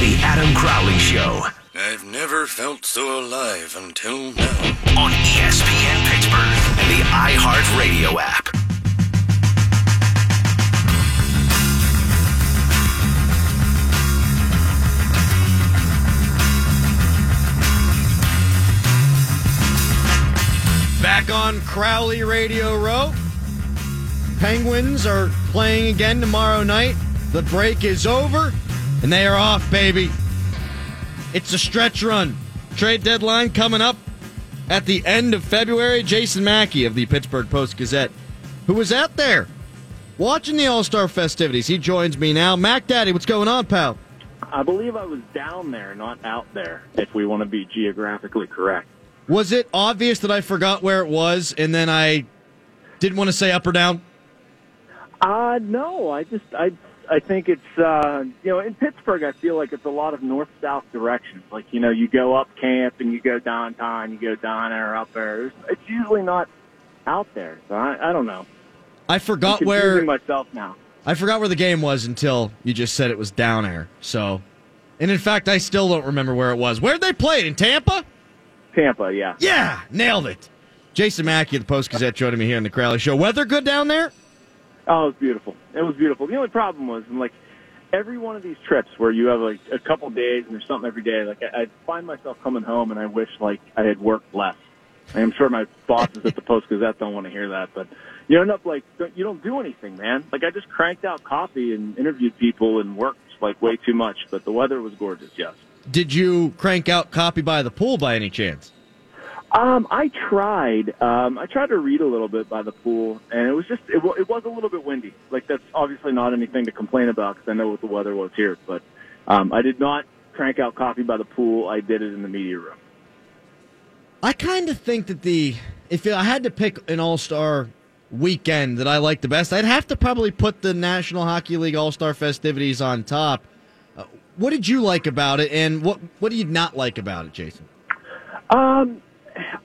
The Adam Crowley Show. I've never felt so alive until now. On ESPN Pittsburgh and the iHeartRadio app. Back on Crowley Radio Row. Penguins are playing again tomorrow night. The break is over, and they are off, baby. It's a stretch run. Trade deadline coming up at the end of February. Jason Mackey of the Pittsburgh Post Gazette, who was out there watching the All Star festivities, he joins me now. Mac Daddy, what's going on, pal? I believe I was down there, not out there, if we want to be geographically correct. Was it obvious that I forgot where it was and then I didn't want to say up or down? Uh, no, I just, I, I think it's, uh, you know, in Pittsburgh, I feel like it's a lot of north-south directions. Like, you know, you go up camp and you go downtown, you go down there, up there. It's, usually not out there. So I, I don't know. I forgot I'm where myself now. I forgot where the game was until you just said it was down air. So, and in fact, I still don't remember where it was. Where'd they play it? In Tampa? Tampa, yeah. Yeah, nailed it. Jason Mackey of the Post Gazette joining me here on the Crowley Show. Weather good down there? Oh, it was beautiful. It was beautiful. The only problem was, I'm like, every one of these trips where you have like a couple days and there's something every day, like I, I find myself coming home and I wish like I had worked less. I'm sure my bosses at the Post Gazette don't want to hear that, but you end up like you don't do anything, man. Like I just cranked out coffee and interviewed people and worked like way too much. But the weather was gorgeous. Yes. Did you crank out copy by the pool by any chance? Um, I tried. Um, I tried to read a little bit by the pool, and it was just it, wa- it was a little bit windy. Like that's obviously not anything to complain about because I know what the weather was here. But um, I did not crank out coffee by the pool. I did it in the media room. I kind of think that the if I had to pick an All Star weekend that I like the best, I'd have to probably put the National Hockey League All Star festivities on top. Uh, what did you like about it, and what what do you not like about it, Jason? Um,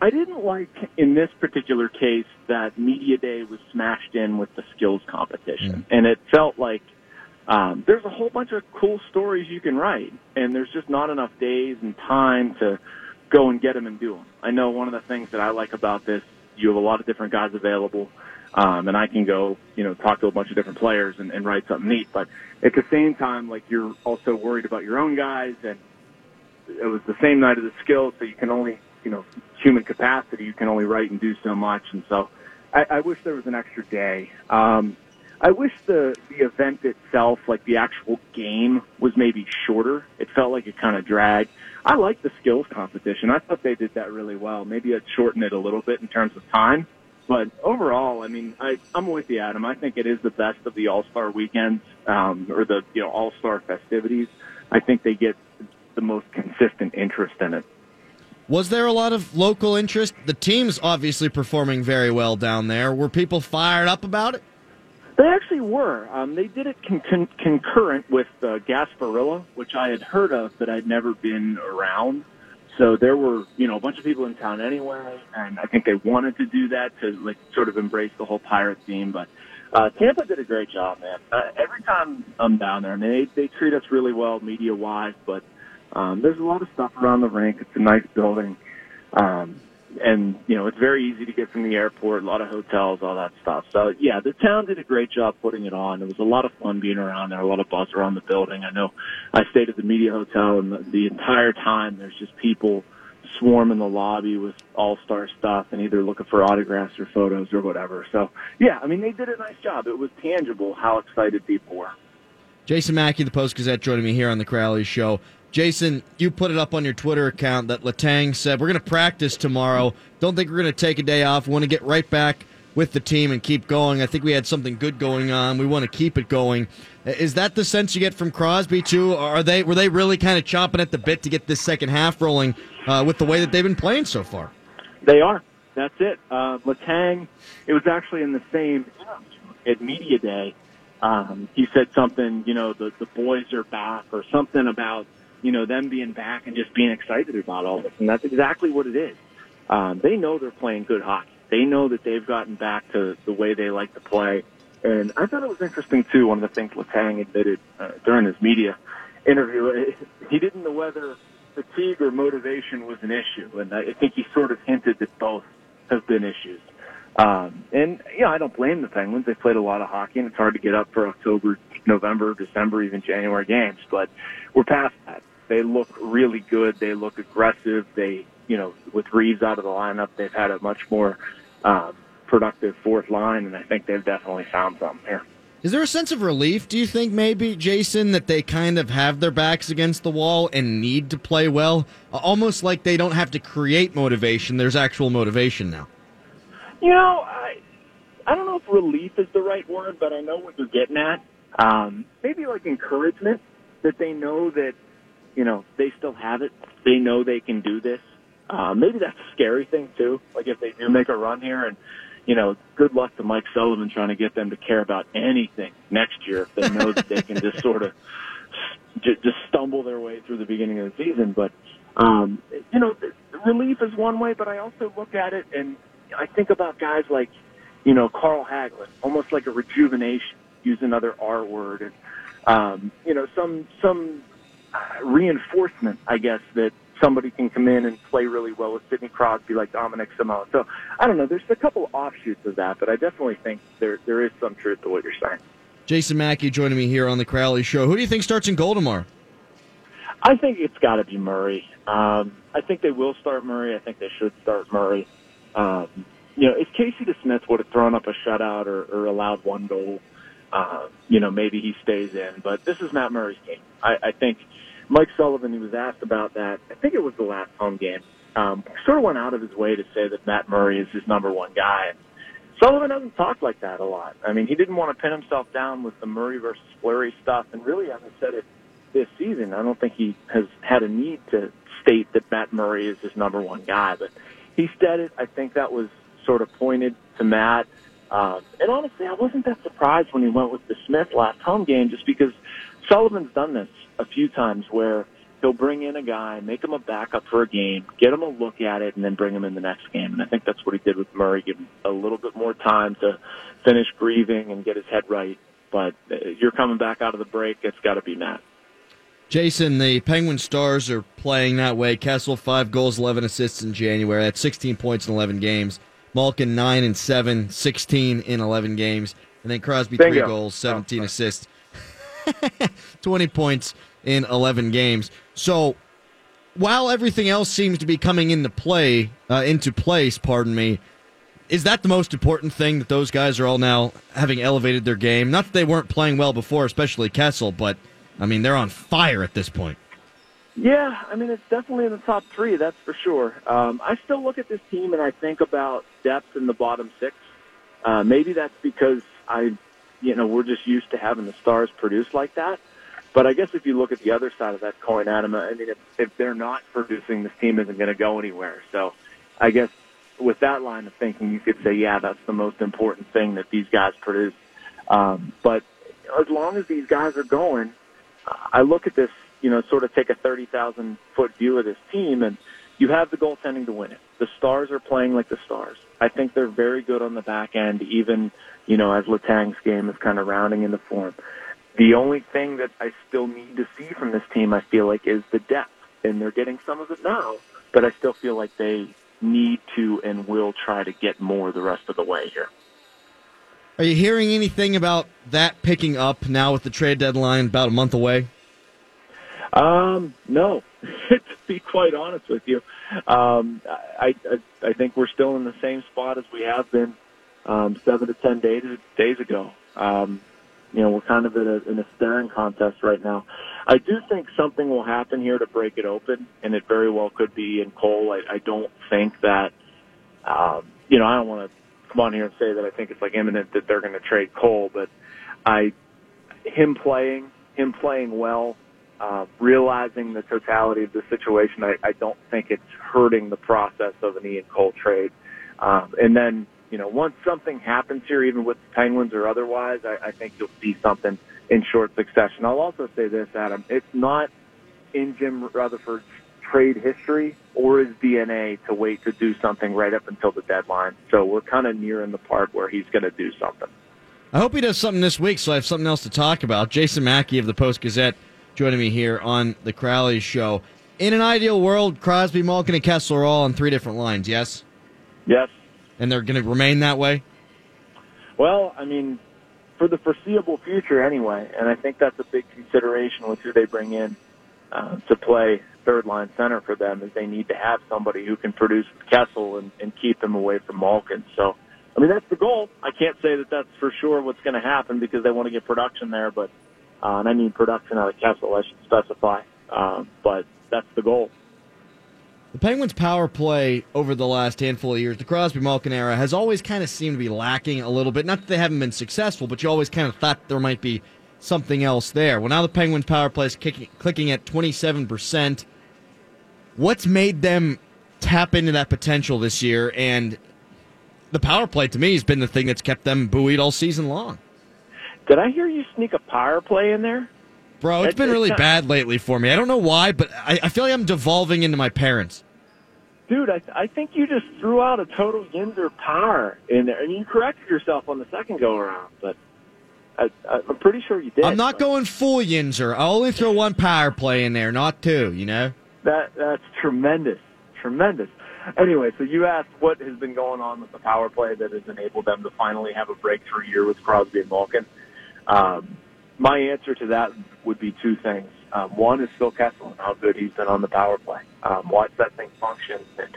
I didn't like in this particular case that media day was smashed in with the skills competition, and it felt like um, there's a whole bunch of cool stories you can write, and there's just not enough days and time to go and get them and do them. I know one of the things that I like about this, you have a lot of different guys available, um, and I can go, you know, talk to a bunch of different players and, and write something neat. But at the same time, like you're also worried about your own guys, and it was the same night of the skills, so you can only, you know, human capacity, you can only write and do so much, and so I, I wish there was an extra day. Um, I wish the the event itself, like the actual game, was maybe shorter. It felt like it kind of dragged. I like the skills competition. I thought they did that really well. Maybe I'd shorten it a little bit in terms of time, but overall, I mean, I, I'm with you, Adam. I think it is the best of the All Star weekends um, or the you know All Star festivities. I think they get the most consistent interest in it. Was there a lot of local interest? The team's obviously performing very well down there. Were people fired up about it? They actually were. Um, they did it con- con- concurrent with uh, Gasparilla, which I had heard of, but I'd never been around. So there were, you know, a bunch of people in town anyway, and I think they wanted to do that to like sort of embrace the whole pirate theme. But uh, Tampa did a great job, man. Uh, every time I'm down there, I mean, they they treat us really well media wise, but um, there's a lot of stuff around the rink. It's a nice building. Um, and you know it's very easy to get from the airport, a lot of hotels, all that stuff. So yeah, the town did a great job putting it on. It was a lot of fun being around there, a lot of buzz around the building. I know I stayed at the media hotel, and the, the entire time there's just people swarming the lobby with all star stuff and either looking for autographs or photos or whatever. So yeah, I mean they did a nice job. It was tangible how excited people were. Jason Mackey, the Post Gazette, joining me here on the Crowley Show. Jason, you put it up on your Twitter account that Letang said we're going to practice tomorrow. Don't think we're going to take a day off. We want to get right back with the team and keep going. I think we had something good going on. We want to keep it going. Is that the sense you get from Crosby too? Are they were they really kind of chomping at the bit to get this second half rolling uh, with the way that they've been playing so far? They are. That's it. Uh, Letang, it was actually in the same at Media Day. Um, he said something, you know, the, the boys are back or something about, you know, them being back and just being excited about all this. And that's exactly what it is. Um, they know they're playing good hockey. They know that they've gotten back to the way they like to play. And I thought it was interesting too. One of the things Letang admitted uh, during his media interview, he didn't know whether fatigue or motivation was an issue, and I think he sort of hinted that both have been issues. Um, and you know, I don't blame the Penguins. They played a lot of hockey, and it's hard to get up for October, November, December, even January games. But we're past that. They look really good. They look aggressive. They, you know, with Reaves out of the lineup, they've had a much more um, productive fourth line, and I think they've definitely found something here. Is there a sense of relief, do you think, maybe, Jason, that they kind of have their backs against the wall and need to play well? Almost like they don't have to create motivation, there's actual motivation now. You know, I, I don't know if relief is the right word, but I know what you're getting at. Um, maybe like encouragement that they know that, you know, they still have it. They know they can do this. Uh, maybe that's a scary thing too. Like if they do make a run here and you know, good luck to Mike Sullivan trying to get them to care about anything next year if they know that they can just sort of just stumble their way through the beginning of the season. But, um, you know, relief is one way, but I also look at it and I think about guys like, you know, Carl Hagelin, almost like a rejuvenation, use another R word, and, um, you know, some, some reinforcement, I guess, that somebody can come in and play really well with Sidney Crosby like Dominik Simon. So I don't know. There's a couple offshoots of that, but I definitely think there there is some truth to what you're saying. Jason Mackey joining me here on the Crowley Show. Who do you think starts in goal tomorrow? I think it's got to be Murray. Um, I think they will start Murray. I think they should start Murray. Um, you know, if Casey DeSmith would have thrown up a shutout or, or allowed one goal, uh, you know, maybe he stays in. But this is Matt Murray's game. I, I think Mike Sullivan, he was asked about that. I think it was the last home game. Um, sort of went out of his way to say that Matt Murray is his number one guy. Sullivan doesn't talk like that a lot. I mean, he didn't want to pin himself down with the Murray versus Fleury stuff, and really hasn't said it this season. I don't think he has had a need to state that Matt Murray is his number one guy, but he said it. I think that was sort of pointed to Matt. Um, and honestly, I wasn't that surprised when he went with the Smith last home game, just because Sullivan's done this a few times where he'll bring in a guy, make him a backup for a game, get him a look at it, and then bring him in the next game. And I think that's what he did with Murray, give him a little bit more time to finish grieving and get his head right. But uh, you're coming back out of the break, it's got to be Matt. Jason, the Penguin Stars are playing that way. Kessel five goals, eleven assists in January. That's sixteen points in eleven games. Malkin nine and seven, 16 in eleven games, and then Crosby Bingo. three goals, seventeen Oh, assists. 20 points in 11 games. So while everything else seems to be coming into play, uh, into place, pardon me, is that the most important thing that those guys are all now having elevated their game? Not that they weren't playing well before, especially Kessel, but I mean they're on fire at this point. Yeah, I mean it's definitely in the top three, that's for sure. Um, I still look at this team and I think about depth in the bottom six. Uh, maybe that's because I, you know, we're just used to having the stars produce like that. But I guess if you look at the other side of that coin, Adam, I mean, if, if they're not producing, this team isn't going to go anywhere. So I guess with that line of thinking, you could say, yeah, that's the most important thing that these guys produce. Um, but as long as these guys are going, I look at this, you know, sort of take a 30,000 foot view of this team and you have the goaltending to win it. The stars are playing like the stars. I think they're very good on the back end, even, you know, as Letang's game is kind of rounding into form. The only thing that I still need to see from this team, I feel like, is the depth. And they're getting some of it now, but I still feel like they need to and will try to get more the rest of the way here. Are you hearing anything about that picking up now with the trade deadline about a month away? Um, no, to be quite honest with you, um, I, I I think we're still in the same spot as we have been um, seven to ten days days ago. Um, you know, we're kind of in a, in a staring contest right now. I do think something will happen here to break it open, and it very well could be in Cole. I, I don't think that, um, you know, I don't want to come on here and say that I think it's like imminent that they're going to trade Cole, but I, him playing, him playing well, uh, realizing the totality of the situation, I, I don't think it's hurting the process of an Ian Cole trade. Um, and then, you know, once something happens here, even with the Penguins or otherwise, I, I think you'll see something in short succession. I'll also say this, Adam. It's not in Jim Rutherford's trade history or his DNA to wait to do something right up until the deadline. So we're kind of nearing the part where he's going to do something. I hope he does something this week so I have something else to talk about. Jason Mackey of the Post Gazette joining me here on the Crowley Show. In an ideal world, Crosby, Malkin, and Kessel are all on three different lines, yes? Yes. And they're going to remain that way? Well, I mean, for the foreseeable future anyway, and I think that's a big consideration with who they bring in uh, to play third line center for them is they need to have somebody who can produce with Kessel and, and keep them away from Malkin. So, I mean, that's the goal. I can't say that that's for sure what's going to happen because they want to get production there, but, uh, and I mean production out of Kessel, I should specify. Um, but that's the goal. The Penguins' power play over the last handful of years, the Crosby Malkin era, has always kind of seemed to be lacking a little bit. Not that they haven't been successful, but you always kind of thought there might be something else there. Well, now the Penguins' power play is kicking, clicking at 27%. What's made them tap into that potential this year? And the power play, to me, has been the thing that's kept them buoyed all season long. Did I hear you sneak a power play in there? Bro, it's been really bad lately for me. I don't know why, but I, I feel like I'm devolving into my parents. Dude, I, I think you just threw out a total Yinzer power in there, and you corrected yourself on the second go around, but I, I'm pretty sure you did. I'm not but going full Yinzer. I only throw one power play in there, not two, you know? That that's tremendous, tremendous. Anyway, so you asked what has been going on with the power play that has enabled them to finally have a breakthrough year with Crosby and Malkin. Um, my answer to that would be two things. Um, one is Phil Kessel and how good he's been on the power play. Um, watch that thing function. It,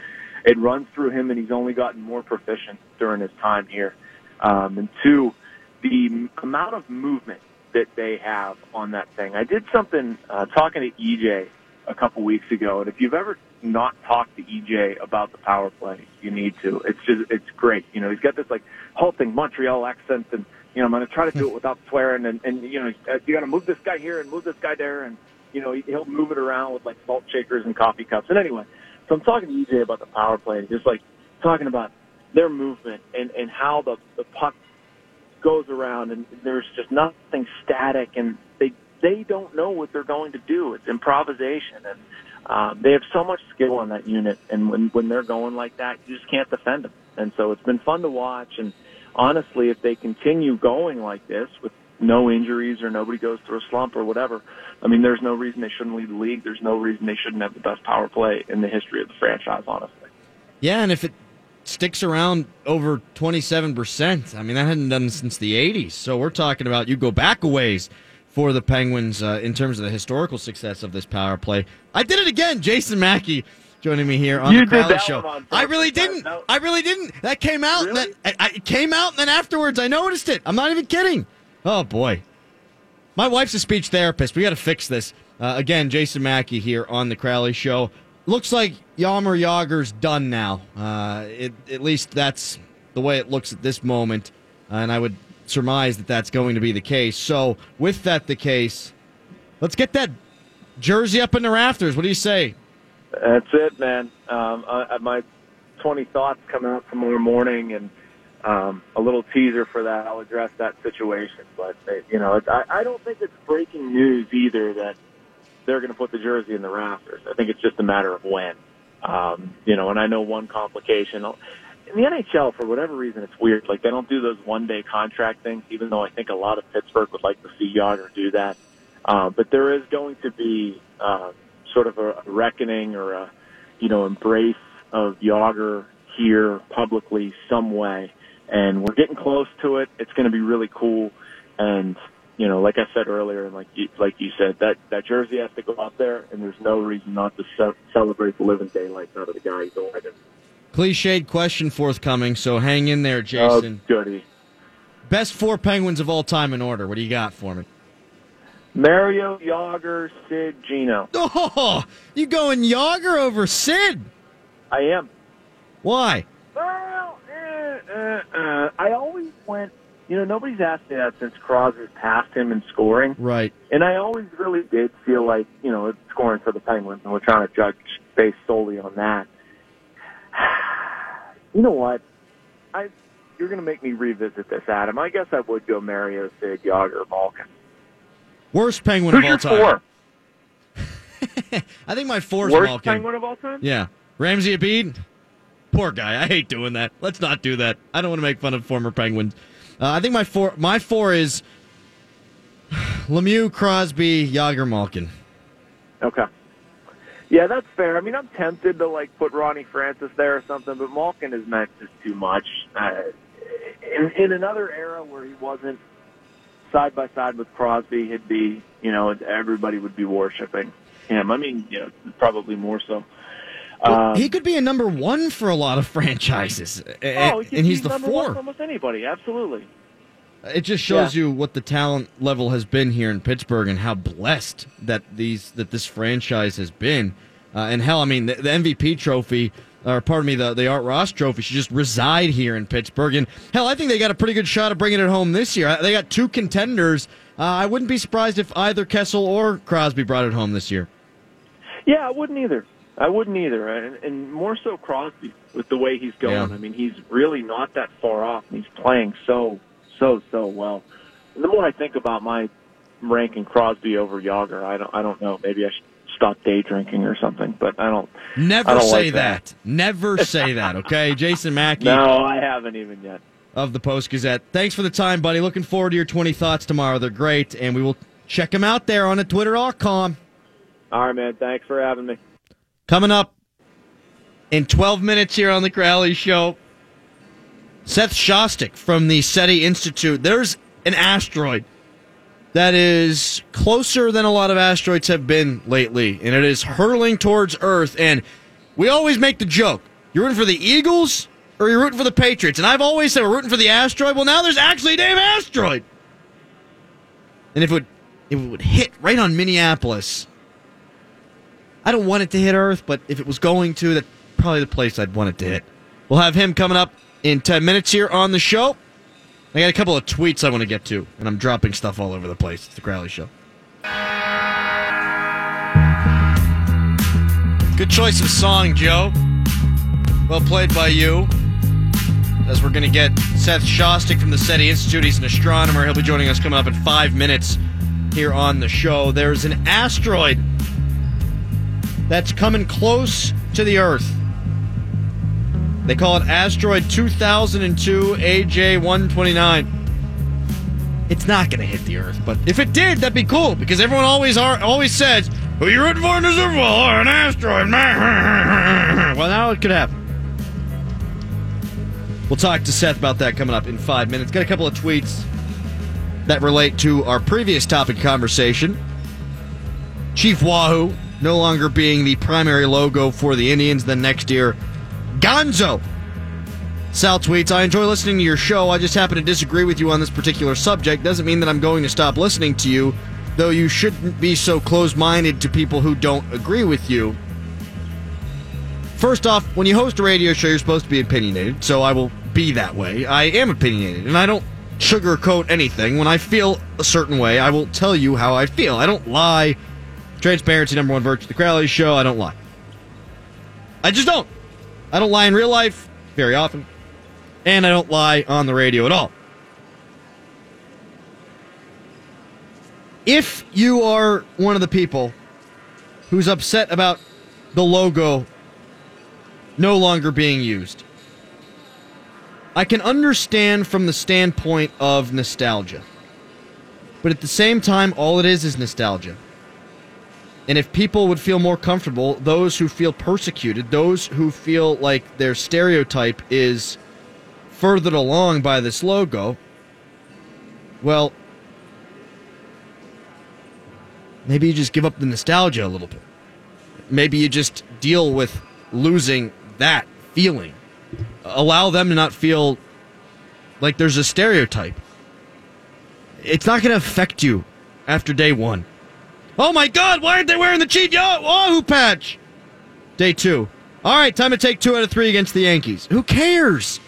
it runs through him, and he's only gotten more proficient during his time here. Um, and two, the amount of movement that they have on that thing. I did something uh, talking to EJ a couple weeks ago, and if you've ever not talked to EJ about the power play, you need to. It's just it's great. You know, he's got this like halting Montreal accent, and you know, I'm going to try to do it without swearing, and and you know, you got to move this guy here and move this guy there, and you know, he'll move it around with like salt shakers and coffee cups. And anyway, so I'm talking to EJ about the power play, just like talking about their movement and and how the the puck goes around, and there's just nothing static, and they they don't know what they're going to do. It's improvisation, and um, they have so much skill on that unit. And when when they're going like that, you just can't defend them. And so it's been fun to watch. And honestly, if they continue going like this with no injuries or nobody goes through a slump or whatever, I mean, there's no reason they shouldn't lead the league. There's no reason they shouldn't have the best power play in the history of the franchise. Honestly. Yeah, and if it sticks around over 27%, I mean, that hadn't done since the 80s. So we're talking about you go back a ways for the Penguins uh, in terms of the historical success of this power play. I did it again. Jason Mackey joining me here on You the Crowley Show. I really didn't. that- I really didn't. That came out. Really? That, I, it came out, and then afterwards I noticed it. I'm not even kidding. Oh, boy. My wife's a speech therapist. We got to fix this. Uh, again, Jason Mackey here on the Crowley Show. Looks like Jaromir Jagr's done now. Uh, it, at least that's the way it looks at this moment, and I would surmise that that's going to be the case. So, with that the case, let's get that jersey up in the rafters. What do you say? That's it, man. Um, I, my 20 thoughts come out tomorrow morning, and um, a little teaser for that. I'll address that situation, but they, you know, I, I don't think it's breaking news either that they're going to put the jersey in the rafters. I think it's just a matter of when. Um, you know, and I know one complication in the NHL for whatever reason it's weird. Like they don't do those one day contract things, even though I think a lot of Pittsburgh would like to see Jagr do that. Uh, but there is going to be uh, sort of a reckoning or a you know embrace of Jagr here publicly some way, and we're getting close to it. It's going to be really cool, and you know, like I said earlier, and like you, like you said, that that jersey has to go up there, and there's no reason not to ce- celebrate the living daylights out of the guy. He's a legend. Cliched question forthcoming, so hang in there, oh, Jason. Oh, goody. Best four Penguins of all time in order. What do you got for me? Mario, Jagr, Sid, Geno. Oh, you going Jagr over Sid? I am. Why? Well, eh, uh, uh, I always went. You know, nobody's asked me that since Crosby's passed him in scoring, Right. and I always really did feel like you know it's scoring for the Penguins, and we're trying to judge based solely on that. You know what? I you're going to make me revisit this, Adam. I guess I would go Mario, Sid, Jagr, Malkin. Worst Penguin Who's of all time. four? I think my four's Worst Malkin. Worst penguin of all time? Yeah. Ramzi Abid? Poor guy. I hate doing that. Let's not do that. I don't want to make fun of former Penguins. Uh, I think my four my four is Lemieux, Crosby, Jagr, Malkin. Okay. Yeah, that's fair. I mean, I'm tempted to like put Ronnie Francis there or something, but Malkin is meant just too much. Uh, in, in another era where he wasn't side by side with Crosby, he'd be, you know, everybody would be worshiping him. I mean, you know, probably more so. Um, he could be a number one for a lot of franchises, oh, and he's the number four. One almost anybody, absolutely. It just shows yeah. you what the talent level has been here in Pittsburgh and how blessed that these that this franchise has been. Uh, and hell, I mean, the, the, MVP trophy, or pardon me, the, the Art Ross trophy should just reside here in Pittsburgh. And hell, I think they got a pretty good shot of bringing it home this year. They got two contenders. Uh, I wouldn't be surprised if either Kessel or Crosby brought it home this year. Yeah, I wouldn't either. I wouldn't either, and, and more so Crosby with the way he's going. Yeah. I mean, he's really not that far off, and he's playing so so so well. And the more I think about my ranking Crosby over Jagr, I don't I don't know. Maybe I should stop day drinking or something. But I don't. Never I don't say like that. that. Never say that. Okay, Jason Mackey. No, I haven't even yet. Of the Post Gazette. Thanks for the time, buddy. Looking forward to your 20 thoughts tomorrow. They're great, and we will check them out there on the Twitter.com. All right, man. Thanks for having me. Coming up in 12 minutes here on the Crowley Show. Seth Shostak from the SETI Institute. There's an asteroid that is closer than a lot of asteroids have been lately, and it is hurtling towards Earth. And we always make the joke you're rooting for the Eagles or you're rooting for the Patriots. And I've always said we're rooting for the asteroid. Well, now there's actually a damn asteroid. And if it would, if it would hit right on Minneapolis, I don't want it to hit Earth, but if it was going to, that's probably the place I'd want it to hit. We'll have him coming up in 10 minutes here on the show. I got a couple of tweets I want to get to, and I'm dropping stuff all over the place. It's the Crowley Show. Good choice of song, Joe. Well played by you. As we're going to get Seth Shostak from the SETI Institute. He's an astronomer. He'll be joining us coming up in five minutes here on the show. There's an asteroid that's coming close to the Earth. They call it Asteroid 2002 AJ 129. It's not going to hit the Earth, but if it did, that'd be cool because everyone always are always says, "Who you rooting for in the Super Bowl? Or an asteroid?" well, now it could happen. We'll talk to Seth about that coming up in five minutes. Got a couple of tweets that relate to our previous topic conversation. Chief Wahoo no longer being the primary logo for the Indians. Then next year, Gonzo. Sal tweets, I enjoy listening to your show. I just happen to disagree with you on this particular subject. Doesn't mean that I'm going to stop listening to you, though you shouldn't be so close minded to people who don't agree with you. First off, when you host a radio show, you're supposed to be opinionated, so I will be that way. I am opinionated, and I don't sugarcoat anything. When I feel a certain way, I will tell you how I feel. I don't lie. Transparency, number one virtue. The Crowley Show, I don't lie. I just don't. I don't lie in real life very often, and I don't lie on the radio at all. If you are one of the people who's upset about the logo no longer being used, I can understand from the standpoint of nostalgia. But at the same time, all it is is nostalgia. And if people would feel more comfortable, those who feel persecuted, those who feel like their stereotype is furthered along by this logo, well, maybe you just give up the nostalgia a little bit. Maybe you just deal with losing that feeling. Allow them to not feel like there's a stereotype. It's not going to affect you after day one. Oh my God, why aren't they wearing the cheat oh, Wahoo patch? Day two. All right, time to take two out of three against the Yankees. Who cares?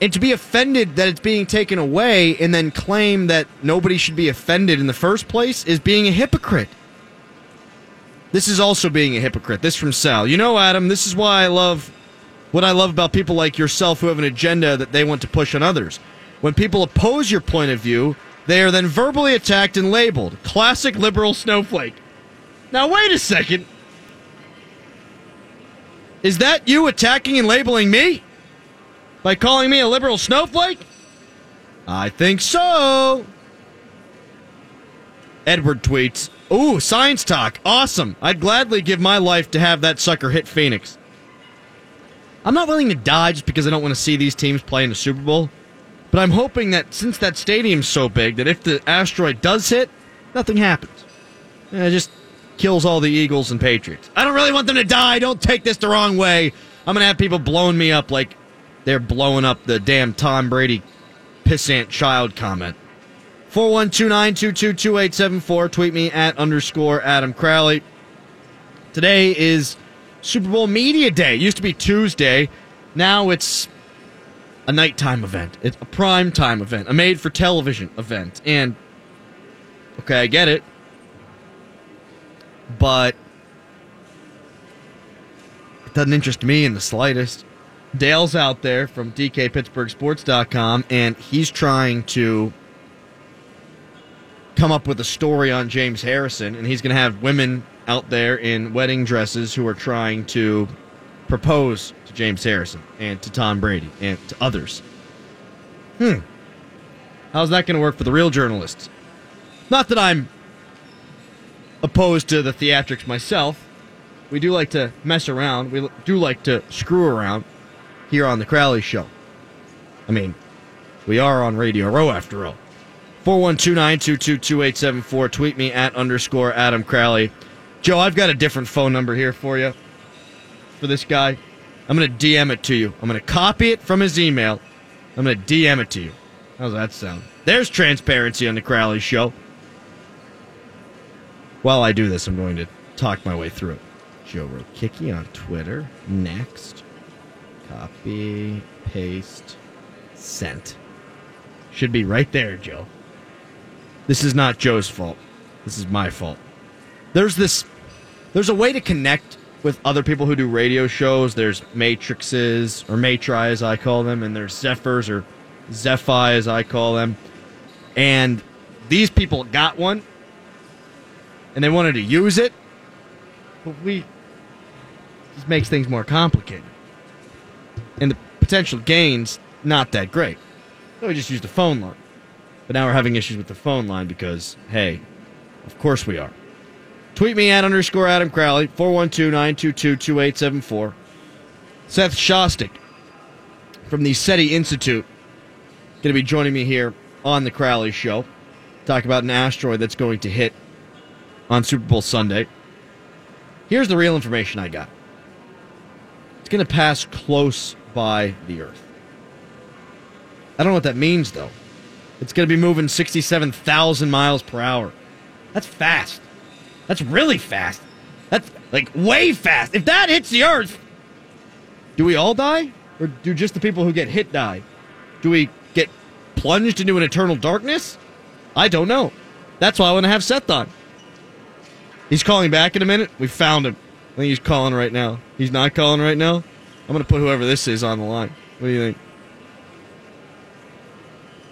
And to be offended that it's being taken away and then claim that nobody should be offended in the first place is being a hypocrite. This is also being a hypocrite. This from Sal. You know, Adam, this is why I love what I love about people like yourself who have an agenda that they want to push on others. When people oppose your point of view, they are then verbally attacked and labeled classic liberal snowflake. Now, wait a second. Is that you attacking and labeling me? By calling me a liberal snowflake? I think so. Edward tweets, Ooh, science talk. Awesome. I'd gladly give my life to have that sucker hit Phoenix. I'm not willing to die just because I don't want to see these teams play in the Super Bowl. But I'm hoping that since that stadium's so big, that if the asteroid does hit, nothing happens. It just kills all the Eagles and Patriots. I don't really want them to die. Don't take this the wrong way. I'm going to have people blowing me up like they're blowing up the damn Tom Brady pissant child comment. 412-922-2874. Tweet me at underscore Adam Crowley. Today is Super Bowl Media Day. It used to be Tuesday. Now it's a nighttime event. It's a prime time event, a made for television event. And okay, I get it. But it doesn't interest me in the slightest. Dale's out there from DKPittsburghSports.com, and he's trying to come up with a story on James Harrison, and he's going to have women out there in wedding dresses who are trying to propose James Harrison and to Tom Brady and to others. Hmm. How's that going to work for the real journalists? Not that I'm opposed to the theatrics myself. We do like to mess around. We do like to screw around here on the Crowley Show. I mean, we are on Radio Row after all. 412-922-2874. Tweet me at underscore Adam Crowley. Joe, I've got a different phone number here for you. For this guy. I'm going to DM it to you. I'm going to copy it from his email. I'm going to DM it to you. How's that sound? There's transparency on the Crowley Show. While I do this, I'm going to talk my way through it. Joe Rokicki on Twitter. Next. Copy, paste, sent. Should be right there, Joe. This is not Joe's fault. This is my fault. There's this there's a way to connect with other people who do radio shows. There's matrixes or matri as I call them, and there's zephyrs or zephi as I call them. And these people got one and they wanted to use it, but we just makes things more complicated. And the potential gains not that great. So we just used a phone line. But now we're having issues with the phone line because, hey, of course we are. Tweet me at underscore Adam Crowley, 412 922 2874. Seth Shostak from the SETI Institute going to be joining me here on the Crowley Show. Talk about an asteroid that's going to hit on Super Bowl Sunday. Here's the real information I got it's going to pass close by the Earth. I don't know what that means, though. It's going to be moving 67,000 miles per hour. That's fast. That's really fast. That's like way fast. If that hits the Earth, do we all die? Or do just the people who get hit die? Do we get plunged into an eternal darkness? I don't know. That's why I want to have Seth on. He's calling back in a minute. We found him. I think he's calling right now. He's not calling right now. I'm going to put whoever this is on the line. What do you think?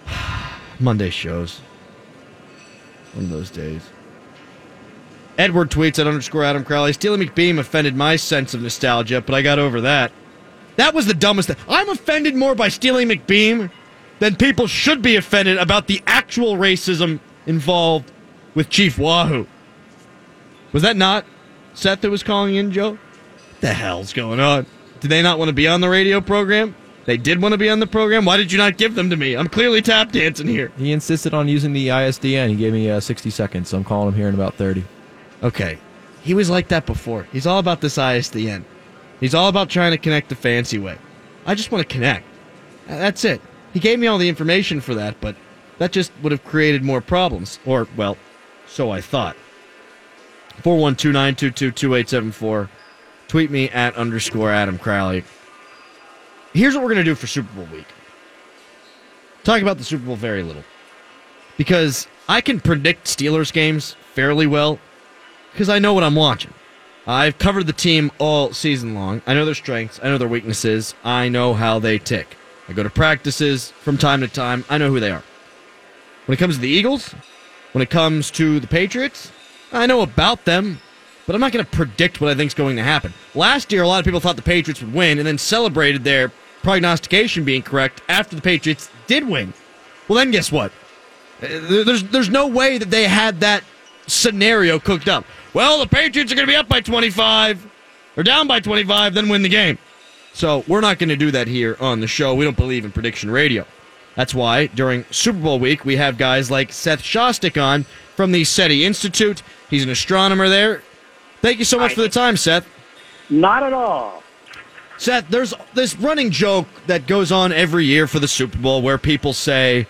Monday shows. One of those days. Edward tweets at underscore Adam Crowley. Steely McBeam offended my sense of nostalgia, but I got over that. That was the dumbest thing. I'm offended more by Steely McBeam than people should be offended about the actual racism involved with Chief Wahoo. Was that not Seth that was calling in, Joe? What the hell's going on? Did they not want to be on the radio program? They did want to be on the program. Why did you not give them to me? I'm clearly tap dancing here. He insisted on using the ISDN. He gave me uh, 60 seconds, so I'm calling him here in about 30. Okay. He was like that before. He's all about this ISDN. He's all about trying to connect the fancy way. I just want to connect. That's it. He gave me all the information for that, but that just would have created more problems. Or, well, so I thought. 412 922 2874. Tweet me at underscore Adam Crowley. Here's what we're going to do for Super Bowl week talk about the Super Bowl very little. Because I can predict Steelers games fairly well because I know what I'm watching. I've covered the team all season long. I know their strengths, I know their weaknesses, I know how they tick. I go to practices from time to time, I know who they are. When it comes to the Eagles, when it comes to the Patriots, I know about them, but I'm not going to predict what I think is going to happen. Last year, a lot of people thought the Patriots would win and then celebrated their prognostication being correct after the Patriots did win. Well, then guess what? There's there's no way that they had that scenario cooked up. Well, the Patriots are going to be up by 25 or down by 25, then win the game. So we're not going to do that here on the show. We don't believe in prediction radio. That's why during Super Bowl week we have guys like Seth Shostak on from the SETI Institute. He's an astronomer there. Thank you so much for the time, Seth. Not at all. Seth, there's this running joke that goes on every year for the Super Bowl where people say,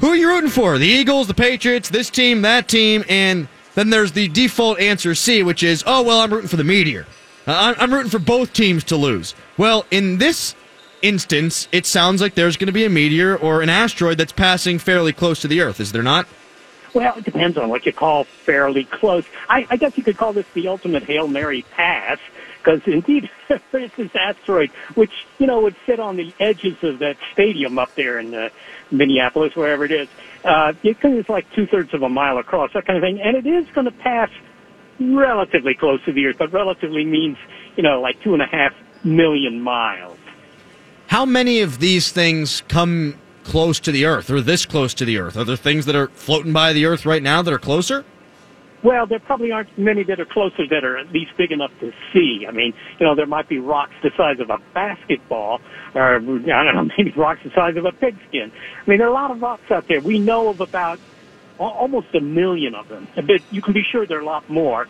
Who are you rooting for? The Eagles, the Patriots, this team, that team, and then there's the default answer C, which is, Oh, well, I'm rooting for the Meteor. Uh, I'm, rooting for both teams to lose. Well, in this instance, it sounds like there's going to be a meteor or an asteroid that's passing fairly close to the Earth, is there not? Well, it depends on what you call fairly close. I, I guess you could call this the ultimate Hail Mary pass, because indeed there's this asteroid which, you know, would sit on the edges of that stadium up there in uh, Minneapolis, wherever it is. Uh, it's like two thirds of a mile across, that kind of thing, and it is going to pass relatively close to the Earth, but relatively means, you know, like two and a half million miles. How many of these things come close to the Earth or this close to the Earth? Are there things that are floating by the Earth right now that are closer? Well, there probably aren't many that are closer that are at least big enough to see. I mean, you know, there might be rocks the size of a basketball, or I don't know, maybe rocks the size of a pigskin. I mean, there are a lot of rocks out there. We know of about almost a million of them. But you can be sure there are a lot more,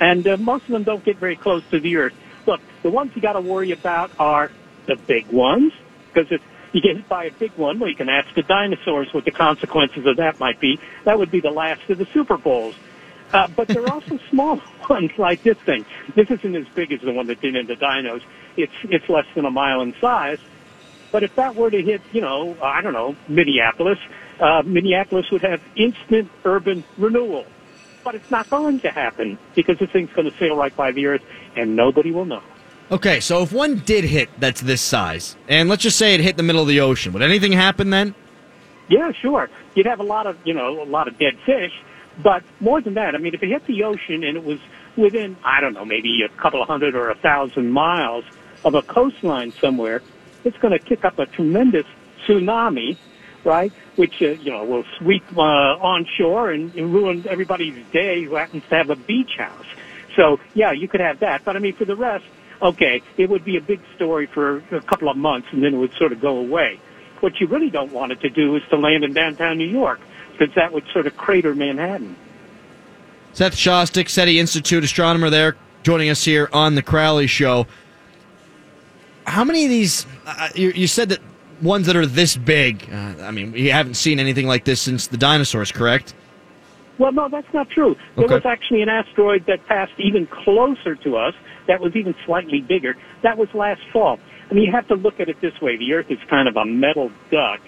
and uh, most of them don't get very close to the Earth. Look, the ones you got to worry about are the big ones, because if you get hit by a big one, well, you can ask the dinosaurs what the consequences of that might be. That would be the last of the Super Bowls. Uh, but there are also small ones like this thing. This isn't as big as the one that did into dinos. It's it's less than a mile in size. But if that were to hit, you know, I don't know, Minneapolis, uh, Minneapolis would have instant urban renewal. But it's not going to happen because this thing's going to sail right by the earth and nobody will know. Okay, so if one did hit that's this size, and let's just say it hit the middle of the ocean, would anything happen then? Yeah, sure. You'd have a lot of, you know, a lot of dead fish, but more than that, I mean, if it hit the ocean and it was within, I don't know, maybe a couple of hundred or a thousand miles of a coastline somewhere, it's going to kick up a tremendous tsunami, right? Which, uh, you know, will sweep uh, onshore and, and ruin everybody's day who happens to have a beach house. So, yeah, you could have that. But I mean, for the rest, okay, it would be a big story for a couple of months and then it would sort of go away. What you really don't want it to do is to land in downtown New York because that would sort of crater Manhattan. Seth Shostak, SETI Institute astronomer there, joining us here on the Crowley Show. How many of these, uh, you, you, said that ones that are this big, uh, I mean, we haven't seen anything like this since the dinosaurs, correct? Well, no, that's not true. There Okay. was actually an asteroid that passed even closer to us that was even slightly bigger. That was last fall. I mean, you have to look at it this way. The Earth is kind of a metal duck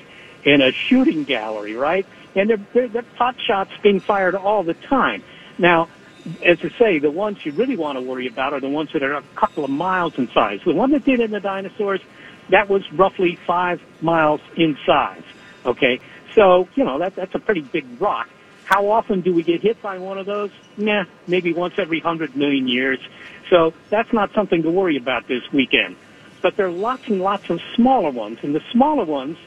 in a shooting gallery, right? And they're, they're, they're pot shots being fired all the time. Now, as I say, the ones you really want to worry about are the ones that are a couple of miles in size. The one that did in the dinosaurs, that was roughly five miles in size. Okay, so you know that that's a pretty big rock. How often do we get hit by one of those? Nah, maybe once every hundred million years. So that's not something to worry about this weekend. But there are lots and lots of smaller ones, and the smaller ones,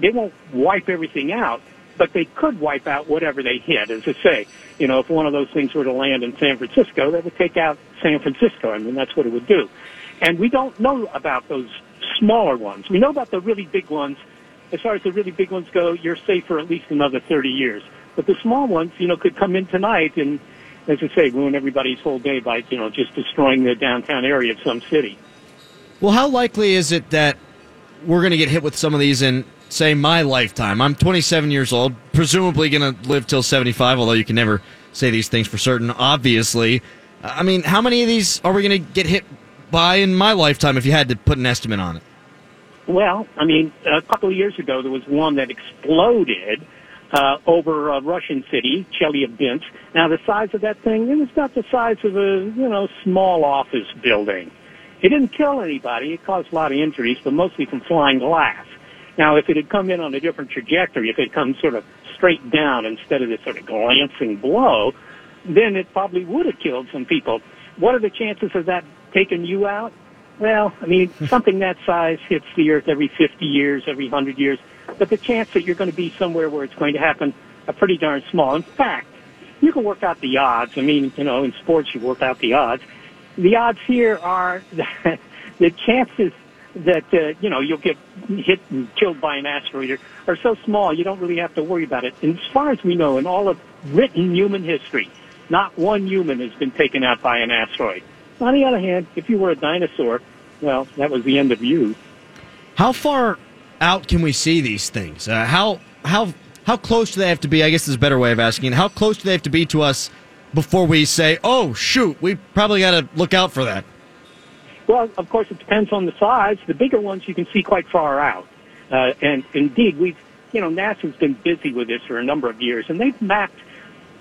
they won't wipe everything out, but they could wipe out whatever they hit. As I say, you know, if one of those things were to land in San Francisco, that would take out San Francisco. I mean, that's what it would do. And we don't know about those smaller ones. We know about the really big ones. As far as the really big ones go, you're safe for at least another 30 years. But the small ones, you know, could come in tonight and, as I say, ruin everybody's whole day by, you know, just destroying the downtown area of some city. Well, how likely is it that we're going to get hit with some of these in, say, my lifetime? I'm 27 years old, presumably going to live till 75, although you can never say these things for certain, obviously. I mean, how many of these are we going to get hit by in my lifetime if you had to put an estimate on it? Well, I mean, a couple of years ago, there was one that exploded uh, over a Russian city, Chelyabinsk. Now, the size of that thing, it was about the size of a, you know, small office building. It didn't kill anybody. It caused a lot of injuries, but mostly from flying glass. Now, if it had come in on a different trajectory, if it had come sort of straight down instead of this sort of glancing blow, then it probably would have killed some people. What are the chances of that taking you out? Well, I mean, something that size hits the earth every 50 years, every 100 years, but the chance that you're going to be somewhere where it's going to happen are pretty darn small. In fact, you can work out the odds. I mean, you know, in sports you work out the odds. The odds here are that the chances that uh, you know you'll get hit and killed by an asteroid are, are so small you don't really have to worry about it. And as far as we know, in all of written human history, not one human has been taken out by an asteroid. On the other hand, if you were a dinosaur, well, that was the end of you. How far out can we see these things? Uh, how how how close do they have to be? I guess is a better way of asking. How close do they have to be to us before we say, "Oh shoot, we probably got to look out for that"? Well, of course, it depends on the size. The bigger ones you can see quite far out. Uh, and indeed, we've, you know, NASA's been busy with this for a number of years, and they've mapped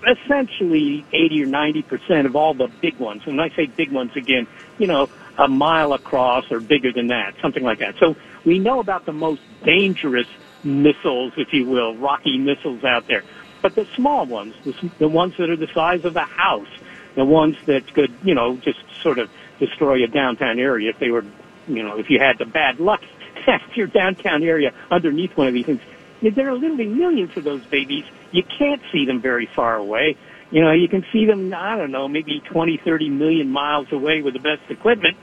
essentially 80 or 90 percent of all the big ones. And when I say big ones again, you know, a mile across or bigger than that, something like that. So we know about the most dangerous missiles, if you will, rocky missiles out there. But the small ones, the, the ones that are the size of a house, the ones that could, you know, just sort of destroy a downtown area if they were, you know, if you had the bad luck to have your downtown area underneath one of these things. There are literally millions of those babies. You can't see them very far away. You know, you can see them, I don't know, maybe 20, 30 million miles away with the best equipment.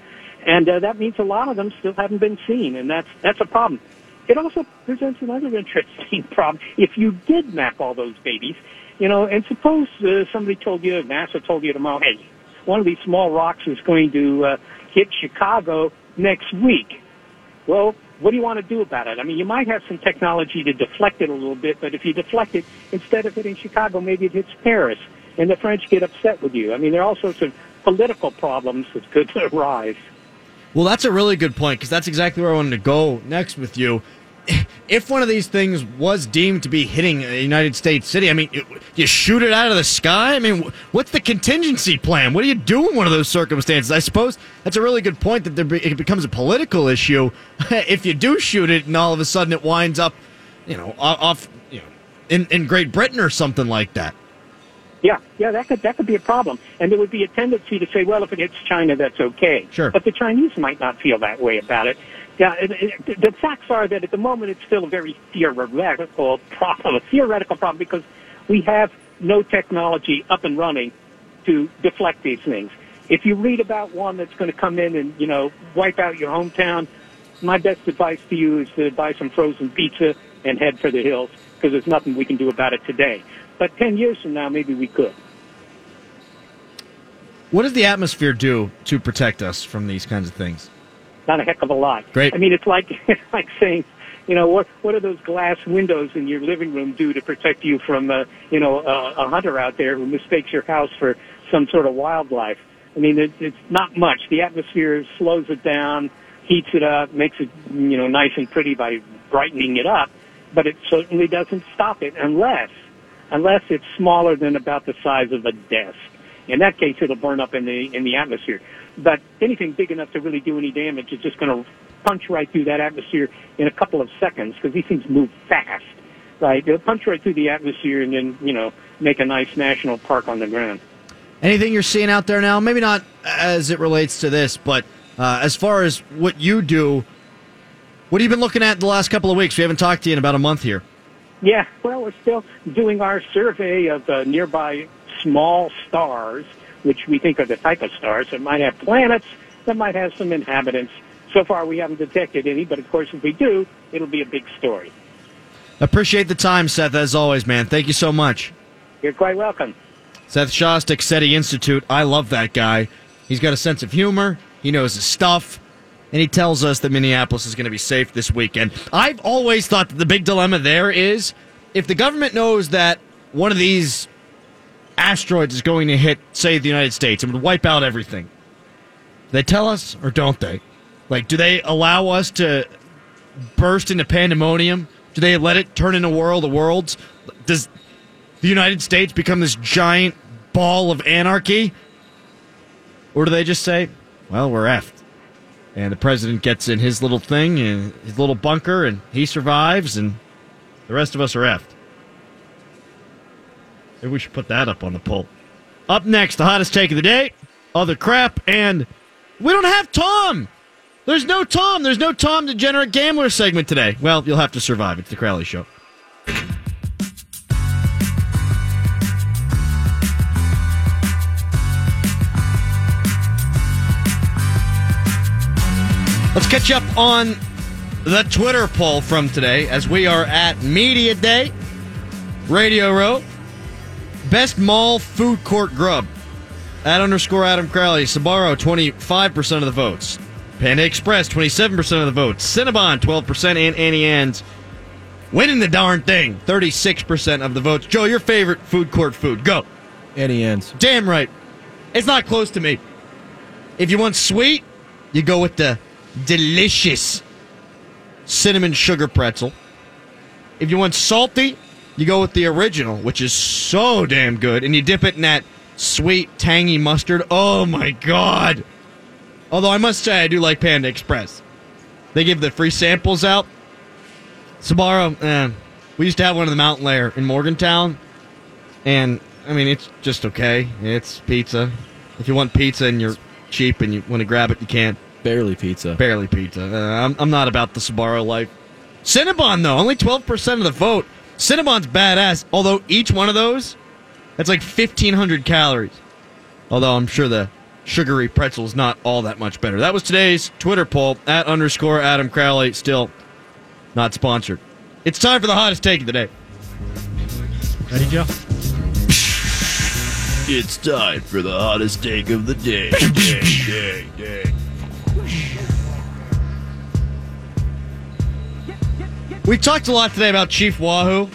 And uh, that means a lot of them still haven't been seen, and that's, that's a problem. It also presents another interesting problem. If you did map all those babies, you know, and suppose uh, somebody told you, NASA told you tomorrow, hey, one of these small rocks is going to uh, hit Chicago next week. Well, what do you want to do about it? I mean, you might have some technology to deflect it a little bit, but if you deflect it, instead of hitting Chicago, maybe it hits Paris, and the French get upset with you. I mean, there are all sorts of political problems that could arise. Well, that's a really good point because that's exactly where I wanted to go next with you. If one of these things was deemed to be hitting a United States city, I mean, you shoot it out of the sky. I mean, what's the contingency plan? What do you do in one of those circumstances? I suppose that's a really good point that there be, it becomes a political issue if you do shoot it and all of a sudden it winds up, you know, off, you know, in, in Great Britain or something like that. Yeah, yeah, that could that could be a problem, and there would be a tendency to say, well, if it hits China, that's okay. Sure. But the Chinese might not feel that way about it. Yeah, it, it, the facts are that at the moment it's still a very theoretical problem, a theoretical problem because we have no technology up and running to deflect these things. If you read about one that's going to come in and you know wipe out your hometown, my best advice to you is to buy some frozen pizza and head for the hills because there's nothing we can do about it today. But 10 years from now, maybe we could. What does the atmosphere do to protect us from these kinds of things? Not a heck of a lot. Great. I mean, it's like like saying, you know, what what do those glass windows in your living room do to protect you from, uh, you know, a, a hunter out there who mistakes your house for some sort of wildlife? I mean, it, it's not much. The atmosphere slows it down, heats it up, makes it, you know, nice and pretty by brightening it up, but it certainly doesn't stop it unless unless it's smaller than about the size of a desk. In that case, it'll burn up in the in the atmosphere. But anything big enough to really do any damage is just going to punch right through that atmosphere in a couple of seconds because these things move fast, right? They'll punch right through the atmosphere and then you know make a nice national park on the ground. Anything you're seeing out there now? Maybe not as it relates to this, but uh, as far as what you do, what have you been looking at the last couple of weeks? We haven't talked to you in about a month here. Yeah, well, we're still doing our survey of the nearby small stars, which we think are the type of stars that might have planets, that might have some inhabitants. So far, we haven't detected any, but of course, if we do, it'll be a big story. Appreciate the time, Seth, as always, man. Thank you so much. You're quite welcome. Seth Shostak, SETI Institute. I love that guy. He's got a sense of humor. He knows his stuff and he tells us that Minneapolis is going to be safe this weekend. I've always thought that the big dilemma there is if the government knows that one of these asteroids is going to hit, say, the United States and would wipe out everything, they tell us or don't they? Like, do they allow us to burst into pandemonium? Do they let it turn into a world of worlds? Does the United States become this giant ball of anarchy? Or do they just say, well, we're effed? And the president gets in his little thing, and his little bunker, and he survives, and the rest of us are effed. Maybe we should put that up on the poll. Up next, the hottest take of the day, other crap, and we don't have Tom. There's no Tom. There's no Tom Degenerate Gambler segment today. Well, you'll have to survive. It's the Crowley Show. Let's catch up on the Twitter poll from today as we are at Media Day, Radio Row. Best mall food court grub. At underscore Adam Crowley, Sbarro, 25% of the votes. Panda Express, 27% of the votes. Cinnabon, 12%. And Auntie Anne's winning the darn thing, 36% of the votes. Joe, your favorite food court food. Go. Auntie Anne's. Damn right. It's not close to me. If you want sweet, you go with the delicious cinnamon sugar pretzel. If you want salty, you go with the original, which is so damn good, and you dip it in that sweet, tangy mustard. Oh my god! Although I must say, I do like Panda Express. They give the free samples out. Sbarro, eh, we used to have one in the Mountain Lair in Morgantown, and I mean it's just okay. It's pizza. If you want pizza and you're cheap and you want to grab it, you can't. Barely pizza. Barely pizza. Uh, I'm, I'm not about the Sbarro life. Cinnabon, though, only 12% of the vote. Cinnabon's badass, although each one of those, that's like 1,500 calories. Although I'm sure the sugary pretzel's not all that much better. That was today's Twitter poll at underscore Adam Crowley, still not sponsored. It's time for the hottest take of the day. Ready, Joe? It's time for the hottest take of the day. day, day, day. We talked a lot today about Chief Wahoo.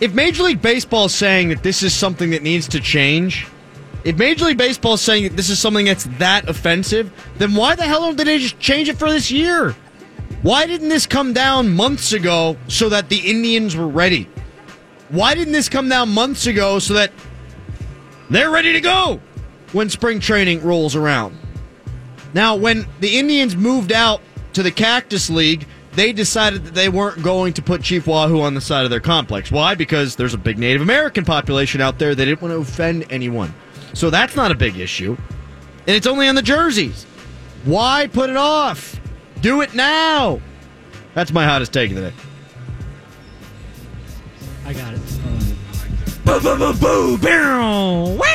If Major League Baseball is saying that this is something that needs to change, if Major League Baseball is saying that this is something that's that offensive, then why the hell didn't they just change it for this year? Why didn't this come down months ago so that the Indians were ready? Why didn't this come down months ago so that they're ready to go when spring training rolls around? Now, when the Indians moved out to the Cactus League, they decided that they weren't going to put Chief Wahoo on the side of their complex. Why? Because there's a big Native American population out there. They didn't want to offend anyone. So that's not a big issue. And it's only on the jerseys. Why put it off? Do it now. That's my hottest take of the day. I got it. Boo, boo, boo, boo, bow, wow.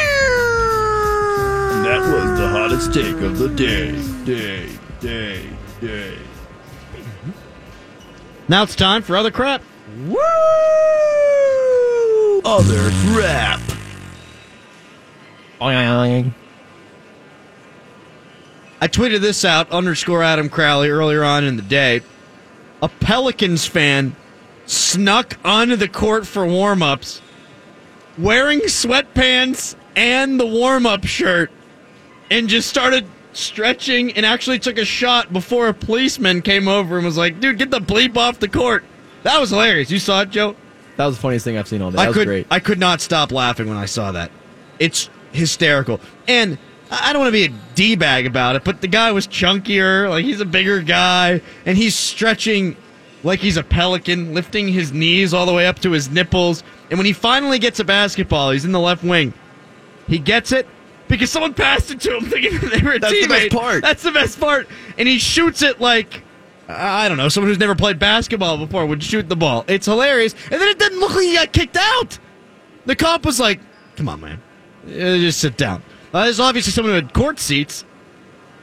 That was the hottest take of the day. Day, day, day. Now it's time for other crap. Woo! Other crap. I tweeted this out underscore Adam Crowley earlier on in the day. A Pelicans fan snuck onto the court for warm ups wearing sweatpants and the warm up shirt and just started stretching and actually took a shot before a policeman came over and was like, dude, get the bleep off the court. That was hilarious. You saw it, Joe? That was the funniest thing I've seen all day. That I was could great. I could not stop laughing when I saw that. It's hysterical. And I I don't want to be a D bag about it, but the guy was chunkier, like he's a bigger guy, and he's stretching like he's a pelican, lifting his knees all the way up to his nipples. And when he finally gets a basketball, he's in the left wing. He gets it because someone passed it to him thinking that they were a That's the teammate. best part. That's the best part. And he shoots it like I don't know, someone who's never played basketball before would shoot the ball. It's hilarious. And then it didn't look like he got kicked out. The cop was like, come on, man. Uh, Just sit down. Uh, there's obviously someone who had court seats.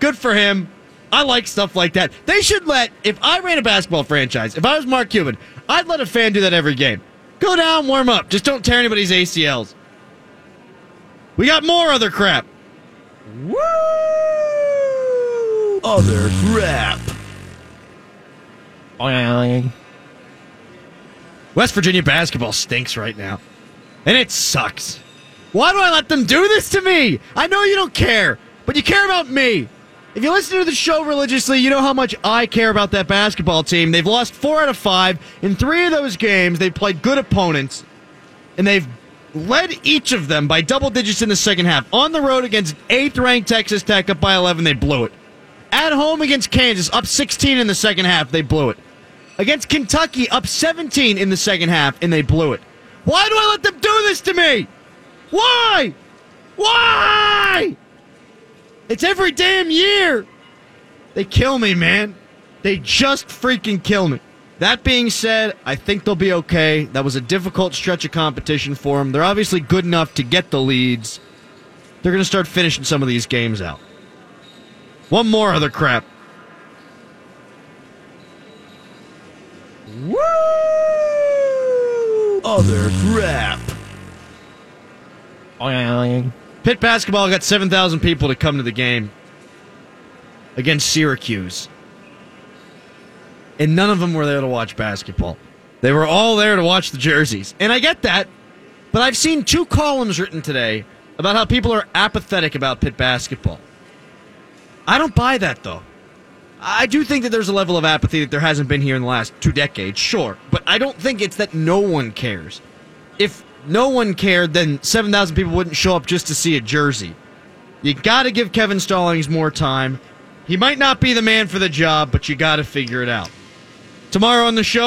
Good for him. I like stuff like that. They should let, if I ran a basketball franchise, if I was Mark Cuban, I'd let a fan do that every game. Go down, warm up. Just don't tear anybody's ACLs. We got more other crap. Woo! Other crap. West Virginia basketball stinks right now. And it sucks. Why do I let them do this to me? I know you don't care, but you care about me. If you listen to the show religiously, you know how much I care about that basketball team. They've lost four out of five. In three of those games, they've played good opponents, and they've led each of them by double digits in the second half. On the road against eighth ranked Texas Tech, up by 11, they blew it. At home against Kansas, up 16 in the second half, they blew it. Against Kentucky, up 17 in the second half, and they blew it. Why do I let them do this to me? Why? Why? It's every damn year. They kill me, man. They just freaking kill me. That being said, I think they'll be okay. That was a difficult stretch of competition for them. They're obviously good enough to get the leads. They're going to start finishing some of these games out. One more other crap. Woo! Other crap. Pitt basketball got 7,000 people to come to the game against Syracuse. And none of them were there to watch basketball. They were all there to watch the jerseys. And I get that, but I've seen two columns written today about how people are apathetic about Pitt basketball. I don't buy that, though. I do think that there's a level of apathy that there hasn't been here in the last two decades, sure. But I don't think it's that no one cares. If no one cared, then 7,000 people wouldn't show up just to see a jersey. You got to give Kevin Stallings more time. He might not be the man for the job, but you got to figure it out. Tomorrow on the show,